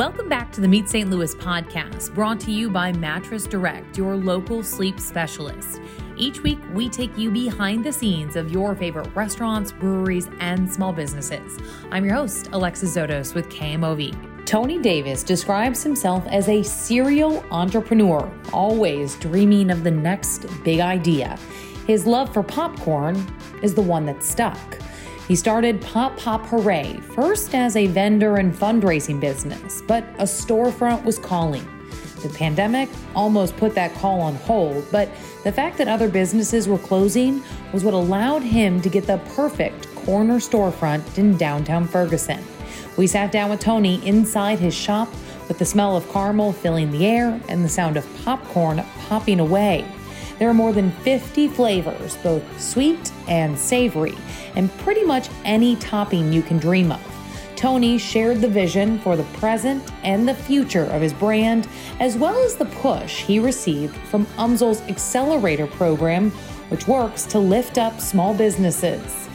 Welcome back to the Meet St. Louis podcast, brought to you by Mattress Direct, your local sleep specialist. Each week, we take you behind the scenes of your favorite restaurants, breweries, and small businesses. I'm your host, Alexis Zotos with KMOV. Tony Davis describes himself as a serial entrepreneur, always dreaming of the next big idea. His love for popcorn is the one that stuck. He started Pop Pop Hooray, first as a vendor and fundraising business, but a storefront was calling. The pandemic almost put that call on hold, but the fact that other businesses were closing was what allowed him to get the perfect corner storefront in downtown Ferguson. We sat down with Tony inside his shop with the smell of caramel filling the air and the sound of popcorn popping away. There are more than 50 flavors, both sweet and savory, and pretty much any topping you can dream of. Tony shared the vision for the present and the future of his brand, as well as the push he received from UMSL's Accelerator program, which works to lift up small businesses.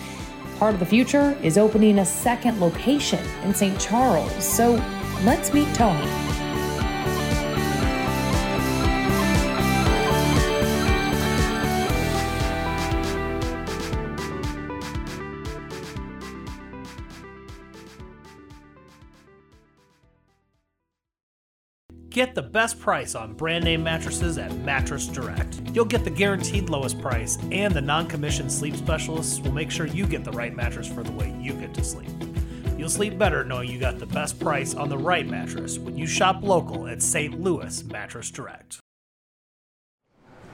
Part of the future is opening a second location in St. Charles, so let's meet Tony. Get the best price on brand name mattresses at Mattress Direct. You'll get the guaranteed lowest price, and the non commissioned sleep specialists will make sure you get the right mattress for the way you get to sleep. You'll sleep better knowing you got the best price on the right mattress when you shop local at St. Louis Mattress Direct.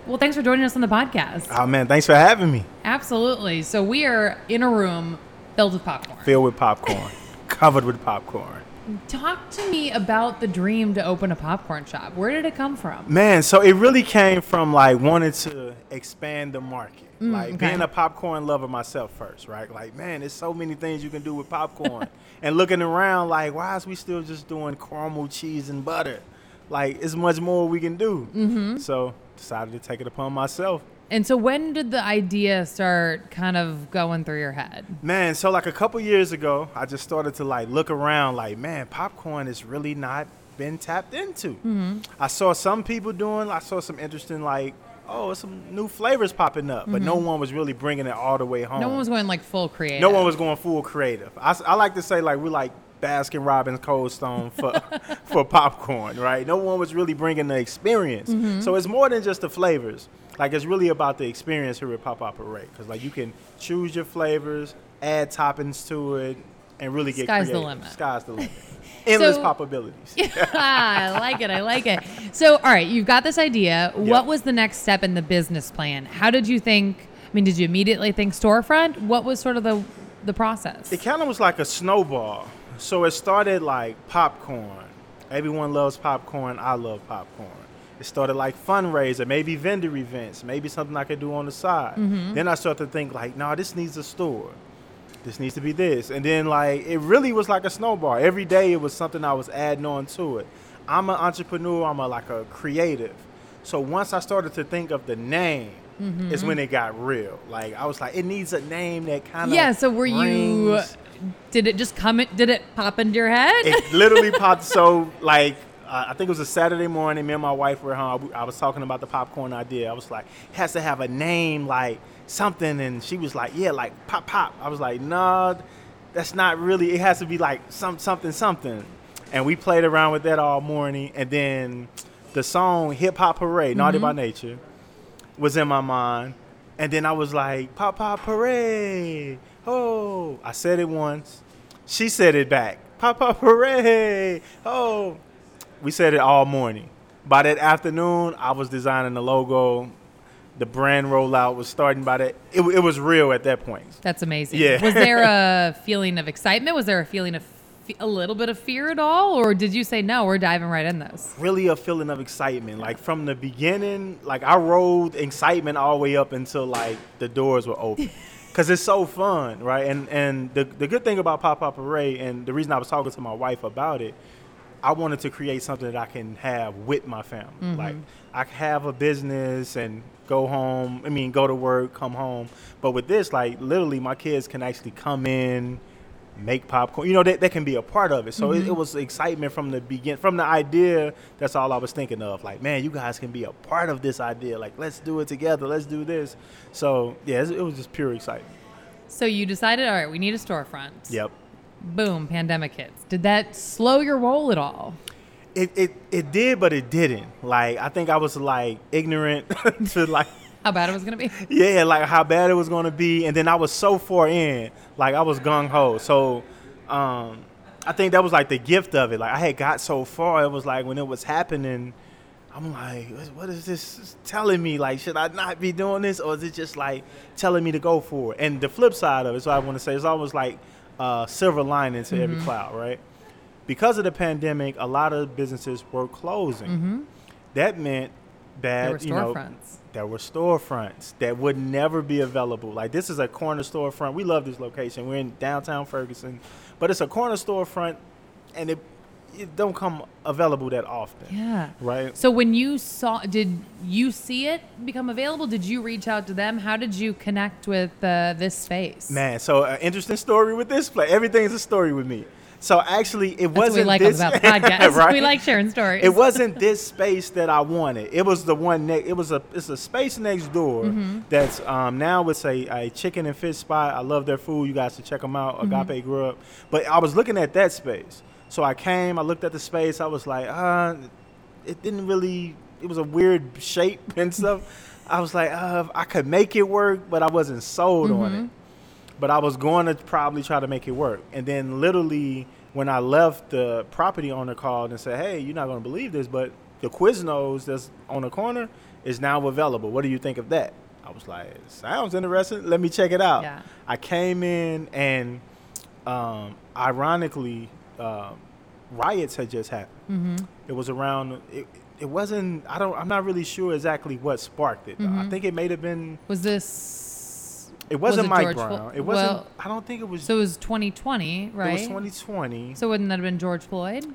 Well, thanks for joining us on the podcast. Oh man, thanks for having me. Absolutely. So we are in a room filled with popcorn. Filled with popcorn, covered with popcorn. Talk to me about the dream to open a popcorn shop. Where did it come from? Man, so it really came from like wanting to expand the market. Mm, like okay. being a popcorn lover myself first, right? Like, man, there's so many things you can do with popcorn. and looking around like, why is we still just doing caramel cheese and butter? Like, it's much more we can do. Mm-hmm. So decided to take it upon myself. And so when did the idea start kind of going through your head? Man, so like a couple years ago, I just started to like look around like, man, popcorn is really not been tapped into. Mm-hmm. I saw some people doing, I saw some interesting like, oh, some new flavors popping up, but no one was really bringing it all the way home. Mm-hmm. No one was going like full creative. No one was going full creative. I like to say like we're like Baskin Robbins Cold Stone for for popcorn, right? No one was really bringing the experience. Mm-hmm. So it's more than just the flavors. Like it's really about the experience here at Pop Pop Hooray because like you can choose your flavors, add toppings to it, and really get Sky's the creative. limit. Sky's the limit. Endless So- possibilities. I like it. I like it. So, all right, you've got this idea. What was the next step in the business plan? How did you think? I mean, did you immediately think storefront? What was sort of the the process? It kind of was like a snowball. So it started like popcorn. Everyone loves popcorn. I love popcorn. It started like fundraiser, maybe vendor events, maybe something I could do on the side. Mm-hmm. Then I started to think like, no, this needs a store. This needs to be this. And then like it really was like a snowball. Every day it was something I was adding on to it. I'm an entrepreneur, I'm a like a creative. So once I started to think of the name, mm-hmm. is when it got real. Like I was like, it needs a name that kind of yeah. So, were you? Did it just come? It, Did it pop into your head? it literally popped. So like, uh, I think it was a Saturday morning. Me and my wife were home. I was talking about the popcorn idea. I was like, it has to have a name like something, and she was like, yeah, like pop pop. I was like, nah, that's not really. It has to be like some something something. And we played around with that all morning, and then the song "Hip Hop Hooray," "Naughty by Nature," was in my mind. And then I was like, Pop Pop Hooray. Oh, I said it once. She said it back. Pop Pop Hooray. Oh, we said it all morning. By that afternoon, I was designing the logo. The brand rollout was starting by that. It, it was real at that point. That's amazing. Yeah. Was there a feeling of excitement? Was there a feeling of a little bit of fear at all, or did you say no? We're diving right in this. really a feeling of excitement. Like from the beginning, like I rode excitement all the way up until like the doors were open. Cause it's so fun, right? And and the the good thing about Pop Pop Hooray, and the reason I was talking to my wife about it, I wanted to create something that I can have with my family. Like I can have a business and go home. I mean, go to work, come home. But with this, like literally, my kids can actually come in, make popcorn. You know, they, they can be a part of it. So Mm-hmm. it, it was excitement from the begin, from the idea. That's all I was thinking of. Like, man, you guys can be a part of this idea. Like, let's do it together. Let's do this. So yeah, it was just pure excitement. So you decided, all right, we need a storefront. Yep. Boom, pandemic hits. Did that slow your roll at all? It, it it did, but it didn't. Like I think I was like ignorant to like How bad it was gonna be? yeah, like how bad it was going to be, and then I was so far in, like I was gung ho. So, um, I think that was like the gift of it. Like I had got so far, it was like when it was happening, I'm like, "What- what is this telling me? Like, should I not be doing this, or is it just like telling me to go for it? And the flip side of it, so I want to say, it's almost like uh, silver lining to every cloud, right? Because of the pandemic, a lot of businesses were closing. That meant that you know there were storefronts that would never be available. Like this is a corner storefront. We love this location. We're in downtown Ferguson, but it's a corner storefront, and it it don't come available that often. Yeah. Right. So when you saw, did you see it become available? Did you reach out to them? How did you connect with uh, this space? Man, so an interesting story with this place. Everything's a story with me. So actually, it That's wasn't we like this about the podcast. right? We like sharing stories. It wasn't this space that I wanted. It was the one next. It was a. It's a space next door Mm-hmm. that's um, now it's a, a chicken and fish spot. I love their food. You guys should check them out. Mm-hmm. Agape Grub. But I was looking at that space. So I came. I looked at the space. I was like, uh, it didn't really. It was a weird shape and stuff. I was like, uh, I could make it work, but I wasn't sold on Mm-hmm. it but I was going to probably try to make it work. And then literally when I left, the property owner called and said, "Hey, you're not going to believe this, but the Quiznos that's on the corner is now available. What do you think of that?" I was like, "Sounds interesting. Let me check it out." Yeah. I came in and, um, ironically, um riots had just happened. Mm-hmm. It was around. It, it wasn't. I don't. I'm not really sure exactly what sparked it. though. I think it may have been. Was this? It wasn't it Mike George Flo- Brown. it wasn't. well, I don't think it was. So it was 2020, right? It was 2020. So wouldn't that have been George Floyd?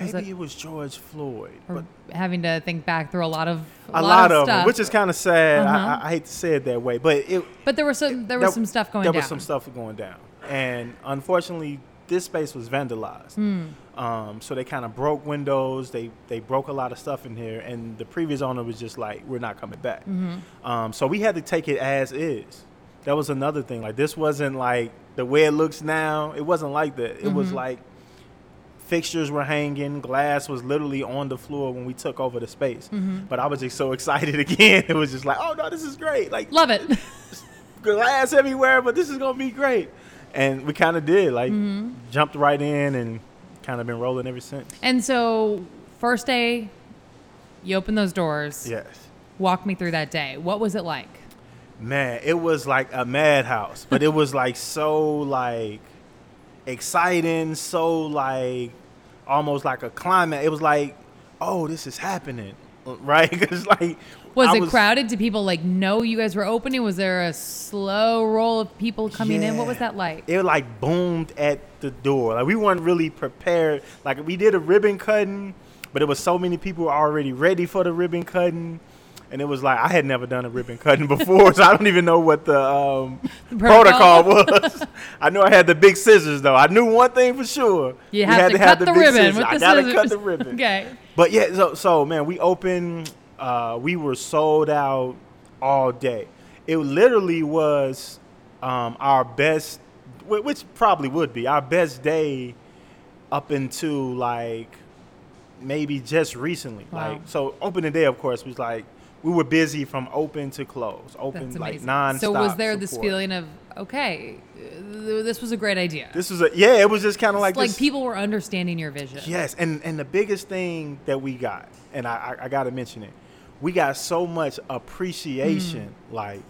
Was Maybe it- it was George Floyd, but having to think back through a lot of a lot, of stuff. them, which is kind of sad. Uh-huh. I, I, hate to say it that way, but it But there was some there was there- some stuff going there down. was some stuff going down, and unfortunately, this space was vandalized. Hmm. Um, so they kind of broke windows. They they broke a lot of stuff in here, and the previous owner was just like, "We're not coming back." Mm-hmm. Um, so we had to take it as is. That was another thing. Like this wasn't like the way it looks now. It wasn't like that. It was Mhm. like fixtures were hanging, glass was literally on the floor when we took over the space. Mm-hmm. But I was just so excited again. It was just like, oh no, this is great. Like Love it. glass everywhere, but this is gonna be great. And we kind of did. Like Mm-hmm. jumped right in and kind of been rolling ever since. and so first day, you open those doors. Yes. Walk me through that day. What was it like? Man, it was like a madhouse, but it was like so like exciting, so like almost like a climate. It was like, oh, this is happening, right? Because like, Was I it crowded? Did people like know you guys were opening? Was there a slow roll of people coming in? What was that like? It like boomed at the door. Like we weren't really prepared. Like we did a ribbon cutting, but it was so many people already ready for the ribbon cutting. And it was like I had never done a ribbon cutting before, so I don't even know what the um, protocol. protocol was. I knew I had the big scissors though. I knew one thing for sure. You have had to, cut the, big ribbon scissors. with I the gotta scissors. cut the ribbon. okay. But yeah, so, so man, we opened. Uh, we were sold out all day. It literally was um, our best, which probably would be our best day up into like maybe just recently. Wow. Like so, opening day, of course, was like we were busy from open to close, open like non. so was there this feeling of okay, this was a great idea? This was a yeah. It was just kind of like like this, people were understanding your vision. Yes, and and the biggest thing that we got, and I I, I got to mention it, we got so much appreciation. Mm. Like,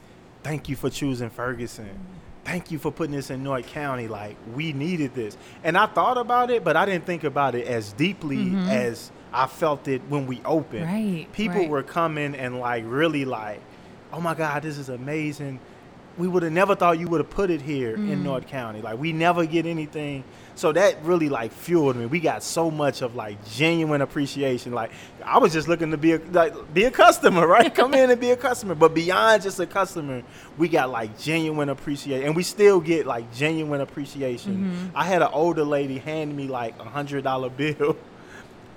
thank you for choosing Ferguson. Thank you for putting this in North County. Like, we needed this, and I thought about it, but I didn't think about it as deeply as I felt it when we opened. Mm-hmm. Right, People right. were coming and like really like, oh my God, this is amazing. We would have never thought you would have put it here Mm. in North County. Like we never get anything. So that really like fueled me. We got so much of like genuine appreciation. Like I was just looking to be a like be a customer, right? Come in and be a customer. But beyond just a customer, we got like genuine appreciation, and we still get like genuine appreciation. Mm-hmm. I had an older lady hand me like a hundred dollar bill.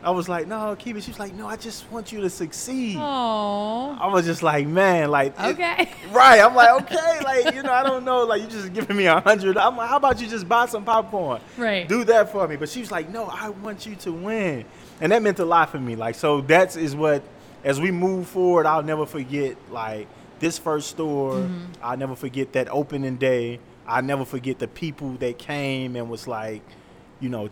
I was like, no, keep it. She was like, no, I just want you to succeed. Oh. I was just like, man, like, it- Okay. right? I'm like, okay, like, you know, I don't know, like, you just giving me a hundred. I'm like, how about you just buy some popcorn? Right. Do that for me. But she was like, no, I want you to win, and that meant a lot for me. Like, so that's is what, as we move forward, I'll never forget like this first store. Mm-hmm. I'll never forget that opening day. I'll never forget the people that came and was like, you know,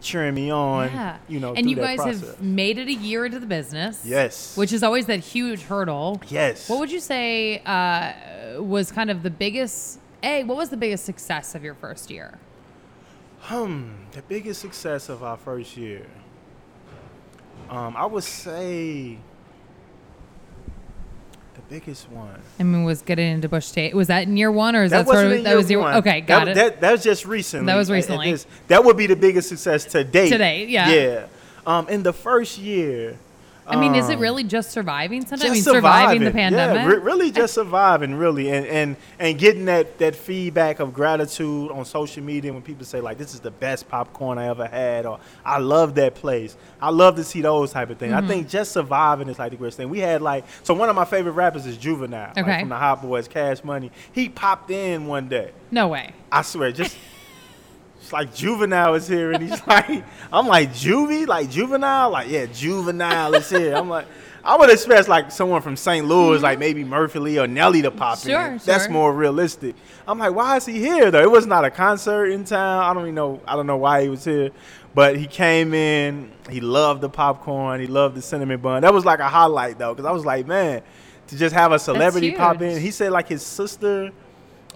cheering me on. Yeah. You know, and you guys process. have made it a year into the business. Yes. Which is always that huge hurdle. Yes. What would you say uh, was kind of the biggest? A, what was the biggest success of your first year? Hmm, the biggest success of our first year. Um, I would say biggest one. I mean, was getting into Busch Stadium. Was that in year one, or is that, wasn't sort of that year was your one. okay? Got that, it. That, that was just recently. That was recently. this- that would be the biggest success to date. To date, yeah. Yeah. Um, in the first year. I mean, is it um, really just surviving? Sometimes I mean, just surviving the pandemic. Yeah, re- really just surviving, really, and and and getting that that feedback of gratitude on social media when people say like, "This is the best popcorn I ever had," or "I love that place." I love to see those type of things. Mm-hmm. I think just surviving is like the greatest thing. We had like so one of my favorite rappers is Juvenile, like, from the Hot Boys, Cash Money. He popped in one day. no way. I swear, just. It's like juvenile is here, and he's like, I'm like juvie, like juvenile, like yeah, juvenile is here. I'm like, I would expect like someone from St. Louis, mm-hmm. like maybe Murphy Lee or Nelly to pop Sure, in. That's more realistic. I'm like, why is he here though? It was not a concert in town. I don't even know. I don't know why he was here, but he came in. He loved the popcorn. He loved the cinnamon bun. That was like a highlight though, because I was like, man, to just have a celebrity pop in. He said like his sister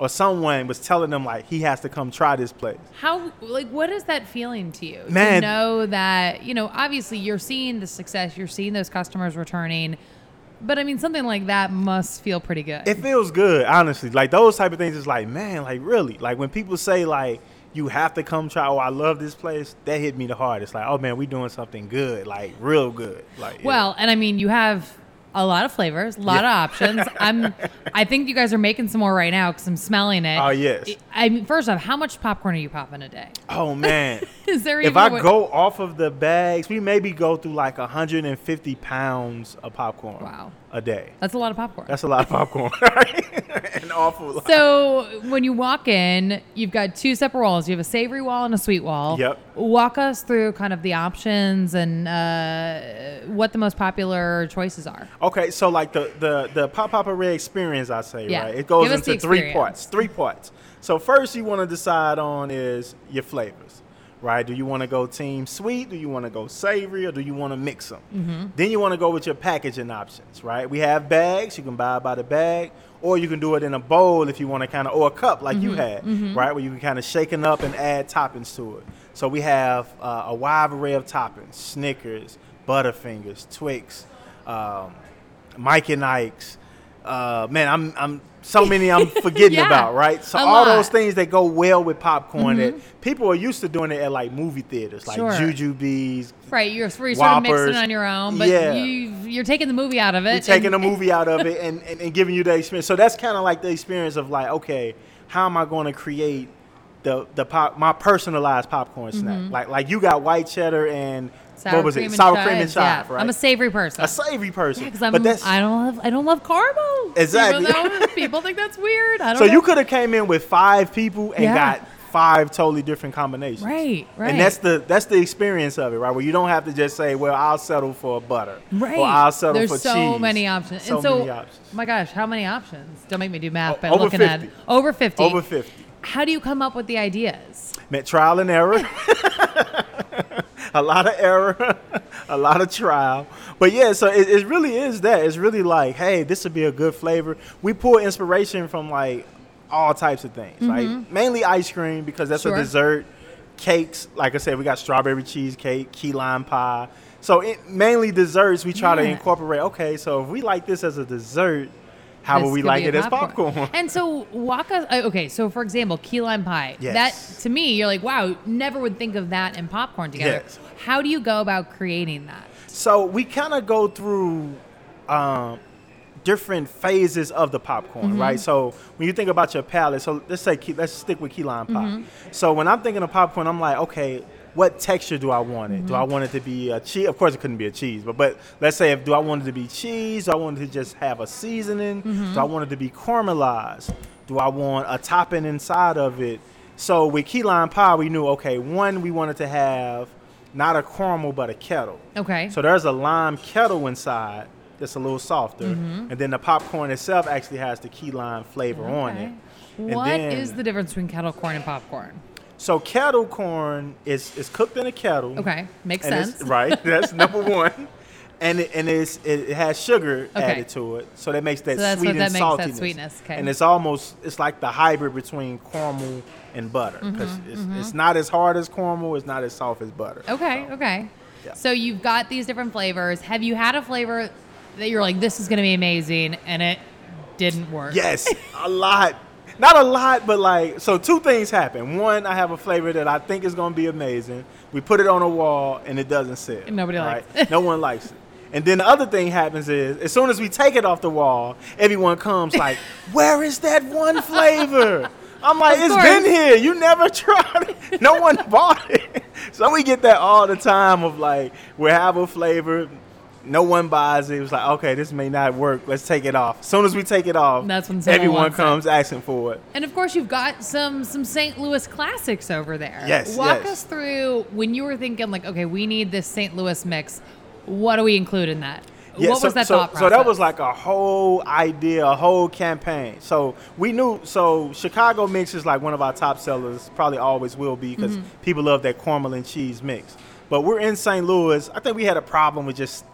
or someone was telling them like he has to come try this place. How like what is that feeling to you? To know that you know obviously you're seeing the success, you're seeing those customers returning, but I mean something like that must feel pretty good. It feels good, honestly. Like those type of things is like, man, like really. Like when people say like you have to come try, oh, I love this place, that hit me the hardest. Like, oh man, we doing something good, like real good. Like yeah. Well, and I mean, you have a lot of flavors, a lot Yeah. of options. I'm, I think you guys are making some more right now because I'm smelling it. Oh, yes. I mean, first off, how much popcorn are you popping a day? Oh man. Is there if I go off of the bags, we maybe go through like 150 pounds of popcorn Wow. a day. That's a lot of popcorn. That's a lot of popcorn. An awful lot. so when you walk in, you've got two separate walls. You have a savory wall and a sweet wall. Yep. Walk us through kind of the options and uh, what the most popular choices are. Okay, so like the the the Pop Pop Hooray experience, I say, Yeah. right? It goes into three parts. Three parts. So first, you want to decide on is your flavors, right? Do you want to go team sweet? Do you want to go savory, or do you want to mix them? Mm-hmm. Then you want to go with your packaging options, right? We have bags. You can buy by the bag, or you can do it in a bowl if you want to kind of, or a cup like you Mm-hmm. had, right? Where you can kind of shake it up and add toppings to it. So we have uh, a wide array of toppings: Snickers, Butterfingers, Twix, um, Mike and Ike's. Uh, man, I'm I'm so many I'm forgetting Yeah, about, right? So all lot. those things that go well with popcorn that people are used to doing it at like movie theaters, like Sure. Jujubes. Right, you're, you're sort of mixing on your own, but Yeah. you you're taking the movie out of it. We're taking and- a movie out of it and, and, and giving you the experience. So that's kind of like the experience of like, okay, how am I going to create the the pop, my personalized popcorn snack? Like like you got white cheddar and Mm-hmm. Sour what was it? Sour chives, cream and yeah. chive, right? I'm a savory person. a savory person. Yeah, because but I don't love. I don't love carbo. Exactly. Though people think that's weird. I don't. so know. you could have came in with five people and Yeah. got five totally different combinations. Right. Right. And that's the that's the experience of it, right? Where you don't have to just say, "Well, I'll settle for butter," right. or "I'll settle There's for so cheese." There's so many options. So and so, many options. my gosh, how many options? Don't make me do math. O- by over looking 50. at over fifty. Over fifty. How do you come up with the ideas? Met trial and error. a lot of error, a lot of trial. But yeah, so it, it really is that. It's really like, hey, this would be a good flavor. We pull inspiration from like all types of things, like mainly ice cream because that's Mm-hmm. Sure. a dessert. Cakes, like I said, we got strawberry cheesecake, key lime pie. So it, mainly desserts, we try to incorporate. Okay, so if we like this as a dessert, how this would we like it a as popcorn? And so walk us. uh, Okay, so for example, key lime pie. Yes. That to me, you're like, wow, never would think of that and popcorn together. Yes. How do you go about creating that? So we kind of go through um, different phases of the popcorn, Mm-hmm. right? So when you think about your palate, so let's say key, let's stick with key lime pie. Mm-hmm. So when I'm thinking of popcorn, I'm like, okay, what texture do I want it? Do Mm-hmm. I want it to be a cheese? Of course, it couldn't be a cheese, but but let's say if do I want it to be cheese? Do I want it to just have a seasoning? Mm-hmm. Do I want it to be caramelized? Do I want a topping inside of it? So with key lime pie, we knew okay, one we wanted to have not a caramel but a kettle. Okay. So there's a lime kettle inside that's a little softer, Mm-hmm. and then the popcorn itself actually has the key lime flavor on it. What is then- the difference between kettle corn and popcorn? So kettle corn is is cooked in a kettle. Okay, makes and sense. right? That's number one. And it, and it's, it has sugar Okay. added to it, so that makes that So sweet and makes that saltiness. sweetness, okay. And it's almost it's like the hybrid between caramel and butter because Mm-hmm, it's, it's not as hard as caramel, it's not as soft as butter. Okay, So, okay. Yeah. So you've got these different flavors. Have you had a flavor that you're like, this is going to be amazing, and it didn't work? Yes, a lot. Not a lot, but like so. Two things happen. One, I have a flavor that I think is going to be amazing. We put it on a wall and it doesn't sit. Nobody likes it. no one likes it. And then the other thing happens is, as soon as we take it off the wall, everyone comes like, "Where is that one flavor?" I'm like, Of "It's course. been here. You never tried it. No one bought it." So we get that all the time of like, we have a flavor, no one buys it. It was like, okay, this may not work. Let's take it off. As soon as we take it off, That's when everyone wants it. comes asking for it. And of course, you've got some some St. Louis classics over there. Yes, Walk yes. us through when you were thinking like, okay, we need this St. Louis mix. What do we include in that? what so, was that so, thought so that was like a whole idea, a whole campaign. So we knew. So Chicago mix is like one of our top sellers. Probably always will be because Mm-hmm. people love that caramel and cheese mix. But we're in St. Louis. I think we had a problem with just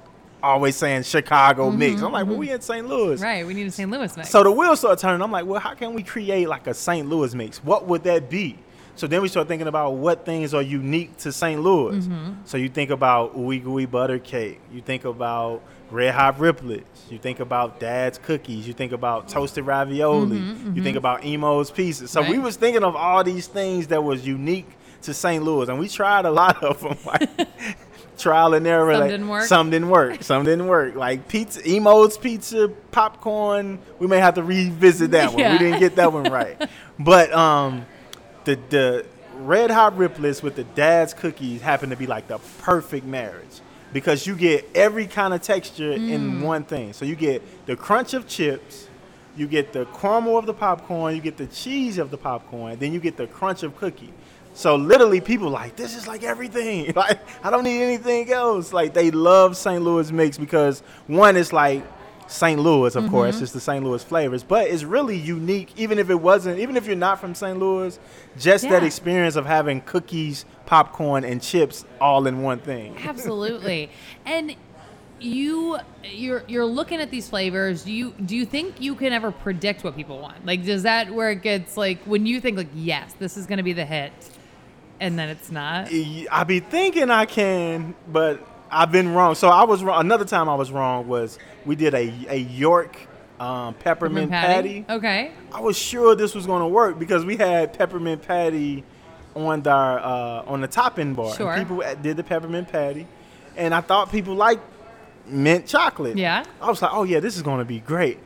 always saying Chicago mix. I'm like, well, we in St. Louis. Mm-hmm, right. We need a St. Louis mix. So the wheels start turning. I'm like, well, how can we create like a St. Louis mix? What would that be? So then we start thinking about what things are unique to St. Louis. Mm-hmm. So you think about ooey gooey butter cake. You think about red hot riplets. You think about dad's cookies. You think about toasted ravioli. You think about Imo's pieces. So we Mm-hmm, was thinking of all these things that was unique to St. Louis, and we tried a lot of them. Like, trial and error. Some like, didn't work? Some didn't work. Some didn't work. Like pizza, Imo's pizza, popcorn. We may have to revisit that one. Yeah. We didn't get that one right. But um, the the red hot riplets with the dad's cookies happen to be like the perfect marriage because you get every kind of texture Mm. in one thing. So you get the crunch of chips. You get the caramel of the popcorn, you get the cheese of the popcorn, then you get the crunch of cookie. So literally, people like this is like everything. Like I don't need anything else. Like they love St. Louis mix because one is like St. Louis, of course, mm-hmm. it's the St. Louis flavors, but it's really unique. Even if it wasn't, even if you're not from St. Louis, just that experience of having cookies, popcorn, and chips all in one thing. Absolutely. and you you're you're looking at these flavors. Do you do you think you can ever predict what people want? Like does that where it gets like when you think like yes, this is going to be the hit and then it's not? I be thinking I can, but I've been wrong. So I was wrong. Another time I was wrong was we did a a York um, peppermint patty. Okay. I was sure this was going to work because we had peppermint patty on the uh, on the topping bar. And Sure. people did the peppermint patty, and I thought people liked mint chocolate. Yeah. I was like, oh yeah, this is going to be great.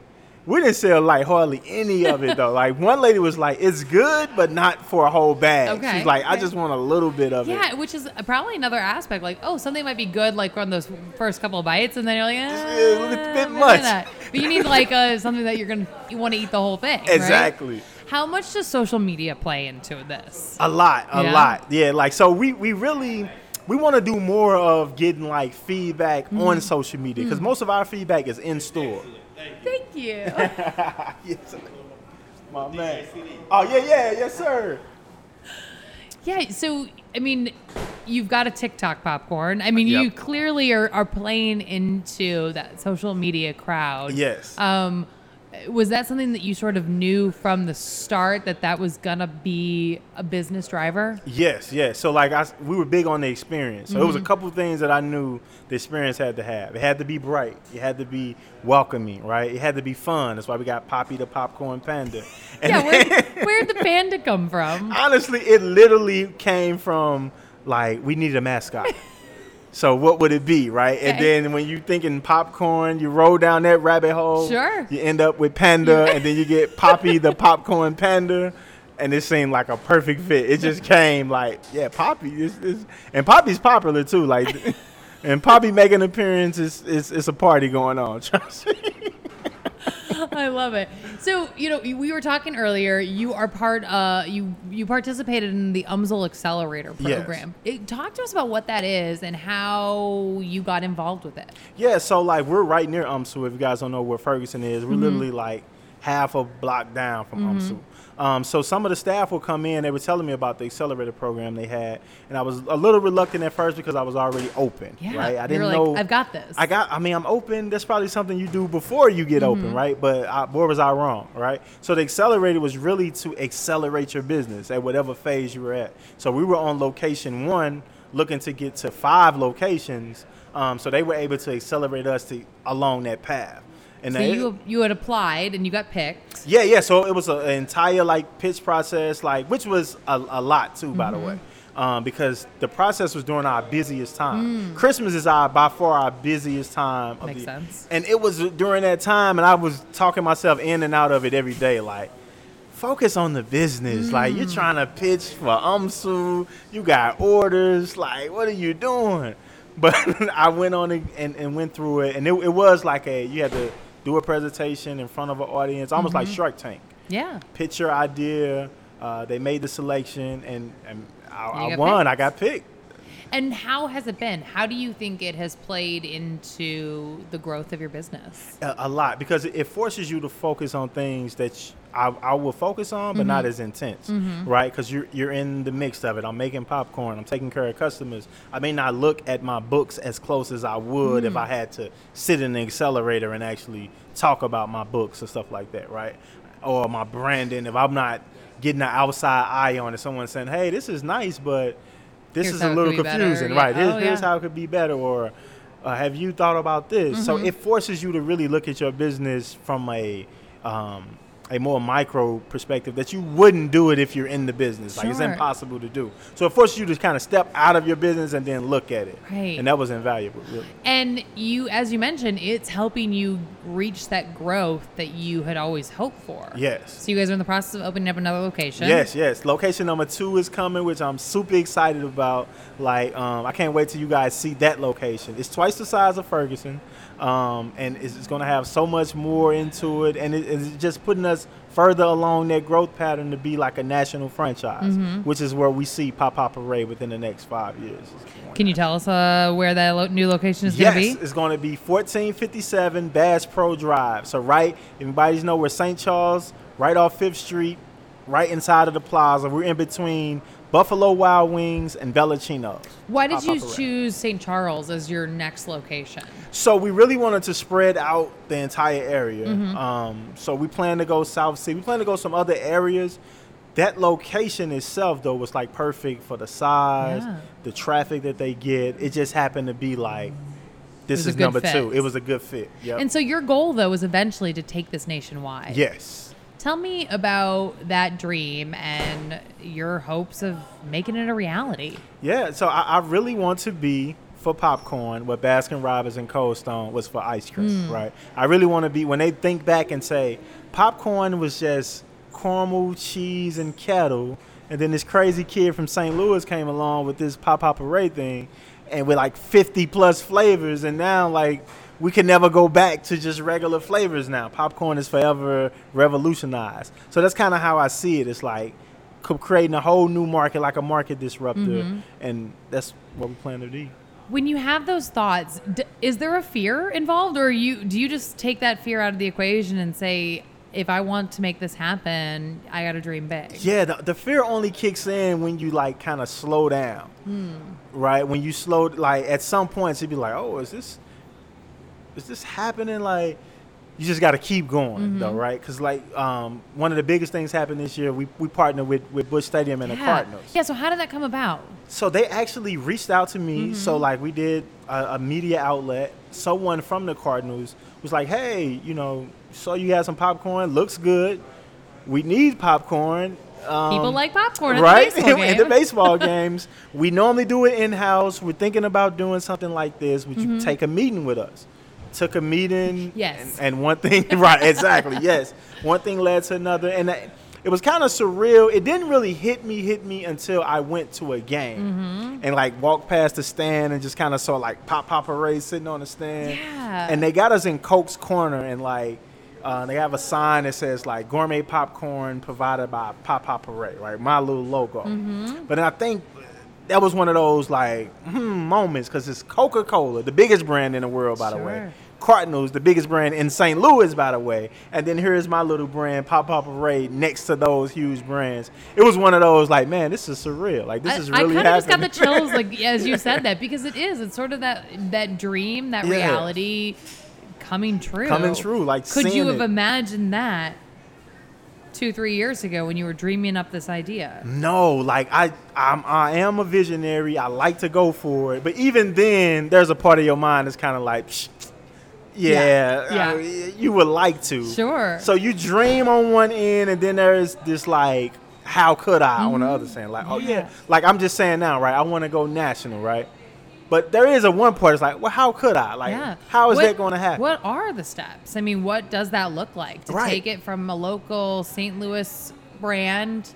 We didn't sell like hardly any of it though. like one lady was like, "It's good, but not for a whole bag." Okay, She's like, "I okay. just want a little bit of it." Yeah, which is probably another aspect. Like, oh, something might be good, like on those first couple of bites, and then you're like, eh, a bit much. But you need like uh, something that you're gonna you want to eat the whole thing. right? Exactly. How much does social media play into this? A lot, a Yeah? lot. Yeah, like so we we really we want to do more of getting like feedback Mm-hmm. on social media because most of our feedback is in store. Thank you. yes, my man. Oh yeah, yeah, yes sir. yeah. So I mean, you've got a TikTok popcorn. I mean, you clearly are, are playing into that social media crowd. Yes. Um, was that something that you sort of knew from the start that that was gonna be a business driver? Yes, yes. So like I, we were big on the experience. So it was a mm-hmm. couple of things that I knew the experience had to have. It had to be bright. It had to be welcoming, right? It had to be fun. That's why we got Poppy the popcorn panda. And yeah, where, where'd the panda come from? honestly, it literally came from like we needed a mascot. So what would it be, right? And then when you thinking popcorn, you roll down that rabbit hole. Sure. You end up with panda, and then you get Poppy the popcorn panda, and it seemed like a perfect fit. It just came like, yeah, Poppy is, is and Poppy's popular too. Like, and Poppy making an appearance is is it's a party going on. Trust me. I love it. So, you know, we were talking earlier. You are part. Uh, you you participated in the UMSL Accelerator Yes. program. It, talk to us about what that is and how you got involved with it. Yeah, so like we're right near UMSL. If you guys don't know where Ferguson is, we're literally like half a block down from UMSL. Um, so some of the staff will come in. They were telling me about the accelerator program they had, and I was a little reluctant at first because I was already open. Yeah, right? I didn't were know. I've got this. I got. I mean, I'm open. That's probably something you do before you get open, right? But I, where was I wrong, right? So the accelerator was really to accelerate your business at whatever phase you were at. So we were on location one, looking to get to five locations. Um, so they were able to accelerate us to along that path. And so they- you you had applied and you got picked. yeah, yeah. So it was a- an entire like pitch process, like which was a, a lot too, by the Mm-hmm. way, um, because the process was during our busiest time. Mm. Christmas is our by far our busiest time. Of Makes the, sense. And it was during that time, and I was talking myself in and out of it every day, like. Focus on the business. Like you're Mm. trying to pitch for UMSL, you got orders. Like what are you doing? But I went on and, and, and went through it, and it, it was like a you had to do a presentation in front of an audience, almost Mm-hmm. like Shark Tank. Yeah. Pitch your idea. Uh, they made the selection, and, and I, I won. picked. I got picked. And how has it been? How do you think it has played into the growth of your business? A, a lot because it forces you to focus on things that sh- I, I will focus on, but not mm-hmm. as intense, mm-hmm. right? Because you're you're in the mix of it. I'm making popcorn. I'm taking care of customers. I may not look at my books as close as I would if mm. I had to sit in the accelerator and actually talk about my books and stuff like that, right? Or my branding. If I'm not getting an outside eye on it, someone saying, "Hey, this is nice, but this Here's is a little be better," confusing," yeah. right? Here's, Oh, here's yeah. how it could be better, or uh, have you thought about this? So Mm-hmm. it forces you to really look at your business from a um, a more micro perspective that you wouldn't do it if you're in the business. Like it's impossible to do. So it forces you to kind of step out of your business and then look at it. Right. And that was invaluable, really. And you, as you mentioned, it's helping you reach that growth that you had always hoped for. Yes. So you guys are in the process of opening up another location. Yes, yes. Location number two is coming, which I'm super excited about. Like, um, I can't wait till you guys see that location. It's twice the size of Ferguson, um, and it's, it's going to have so much more into it, and it, it's just putting us further along that growth pattern to be like a national franchise, which is where we see Pop Pop Hooray within the next five years. Can you tell us uh, where that lo- new location is Yes, going to be? it's going to be 1457 Bass Pro Drive. So right, everybody's know where St. Charles, right off Fifth Street, right inside of the plaza. We're in between Buffalo Wild Wings and Bellacino's. Why did you choose St. Charles as your next location? So we really wanted to spread out the entire area. Mm-hmm. Um, so we plan to go South Sea. We plan to go some other areas. That location itself, though, was like perfect for the size, Yeah. the traffic that they get. It just happened to be like, this is number fit. two. It was a good fit. Yep. And so your goal, though, is eventually to take this nationwide. yes. Tell me about that dream and your hopes of making it a reality. Yeah, so I, I really want to be for popcorn what Baskin Robbins and Cold Stone was for ice cream, hmm. right? I really want to be when they think back and say popcorn was just caramel, cheese, and kettle, and then this crazy kid from St. Louis came along with this Pop Pop Hooray thing, and with like 50 plus flavors, and now like we can never go back to just regular flavors now. Popcorn is forever revolutionized. So that's kind of how I see it. It's like creating a whole new market, like a market disruptor, mm-hmm. and that's what we plan to do. When you have those thoughts, d- is there a fear involved, or you do you just take that fear out of the equation and say, if I want to make this happen, I got to dream big? Yeah, the, the fear only kicks in when you like kind of slow down, hmm. right? When you slow, like at some points, you'd be like, "Oh, is this, is this happening?" Like, you just got to keep going though, right? Because like um, one of the biggest things happened this year, we we partnered with with Busch Stadium and the. Cardinals. Yeah. So how did that come about? So they actually reached out to me. So Mm-hmm. like we did a, a media outlet. Someone from the Cardinals was like, "Hey, you know, saw you had some popcorn. Looks good. We need popcorn." Um, People like popcorn right the in the baseball games. We normally do it in house. We're thinking about doing something like this. Would you take a meeting with us? Took a meeting. Yes. And, and one thing, right? Exactly. Yes. One thing led to another, and that- it was kind of surreal. It didn't really hit me, hit me until I went to a game Mm-hmm. and like walked past the stand and just kind of saw like Pop Pop Hooray sitting on the stand. Yeah. And they got us in Coke's Corner and like. Uh, they have a sign that says like gourmet popcorn provided by Pop Pop Hooray, right? My little logo. Mm-hmm. But I think that was one of those like hmm, moments because it's Coca Cola, the biggest brand in the world, by the way. Sure. Cardinals, the biggest brand in St. Louis, by the way. And then here's my little brand, Pop Pop Hooray, next to those huge brands. It was one of those like, man, this is surreal. Like this I, is really I kind of just got the chills, like as you said that, because it is. It's sort of that that dream, that Yeah. reality coming true. Coming true, like could you have it. imagined that two, three years ago when you were dreaming up this idea? No, like I, I'm, I am a visionary. I like to go for it, but even then, there's a part of your mind that's kind of like, yeah, Yeah. uh, you would like to. Sure. So you dream on one end, and then there's this like, how could I on the other side? Like, oh Yeah. yeah, like I'm just saying now, right? I want to go national, right? But there is a one part. It's like, well, how could I? Like, yeah. how is What- that going to happen? What are the steps? I mean, what does that look like to Right. take it from a local St. Louis brand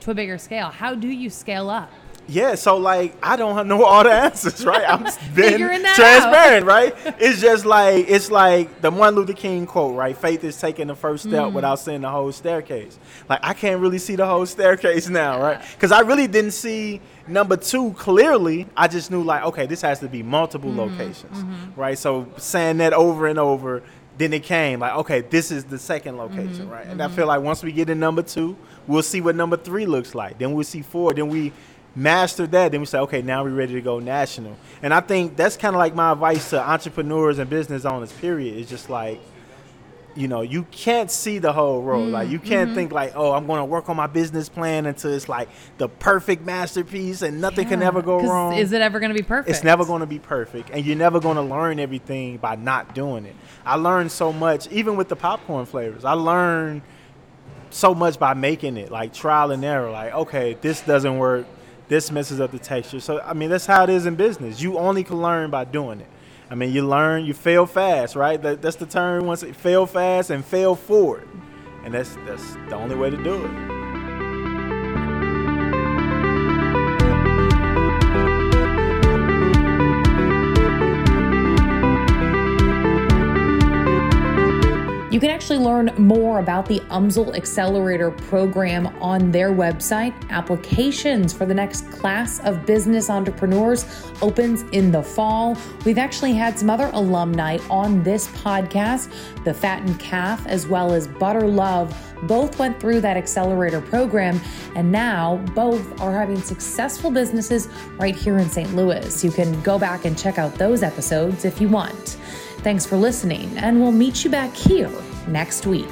to a bigger scale? How do you scale up? Yeah, so like I don't know all the answers, right? I'm being transparent, right? It's just like it's like the Martin Luther King quote, right? Faith is taking the first step Mm. without seeing the whole staircase. Like I can't really see the whole staircase now, right? Because I really didn't see number two clearly. I just knew like, okay, this has to be multiple Mm-hmm. locations, right? So saying that over and over, then it came like, okay, this is the second location, Mm-hmm. right? And I feel like once we get in number two, we'll see what number three looks like. Then we'll see four. Then we master that. Then we say, okay, now we're ready to go national. And I think that's kind of like my advice to entrepreneurs and business owners. Period. It's just like. You know, you can't see the whole road. Mm, like you can't mm-hmm. think like, oh, I'm going to work on my business plan until it's like the perfect masterpiece and nothing can ever go wrong. Is it ever going to be perfect? It's never going to be perfect, and you're never going to learn everything by not doing it. I learned so much, even with the popcorn flavors. I learned so much by making it, like trial and error. Like, okay, this doesn't work. This messes up the texture. So, I mean, that's how it is in business. You only can learn by doing it. I mean, you learn, you fail fast, right? That, that's the term. Once fail fast and fail forward, and that's that's the only way to do it. You can actually learn more about the UMSL Accelerator program on their website. Applications for the next class of business entrepreneurs opens in the fall. We've actually had some other alumni on this podcast, the Fattened Calf as well as Butter Love. Both went through that accelerator program, and now both are having successful businesses right here in St. Louis. You can go back and check out those episodes if you want. Thanks for listening, and we'll meet you back here next week.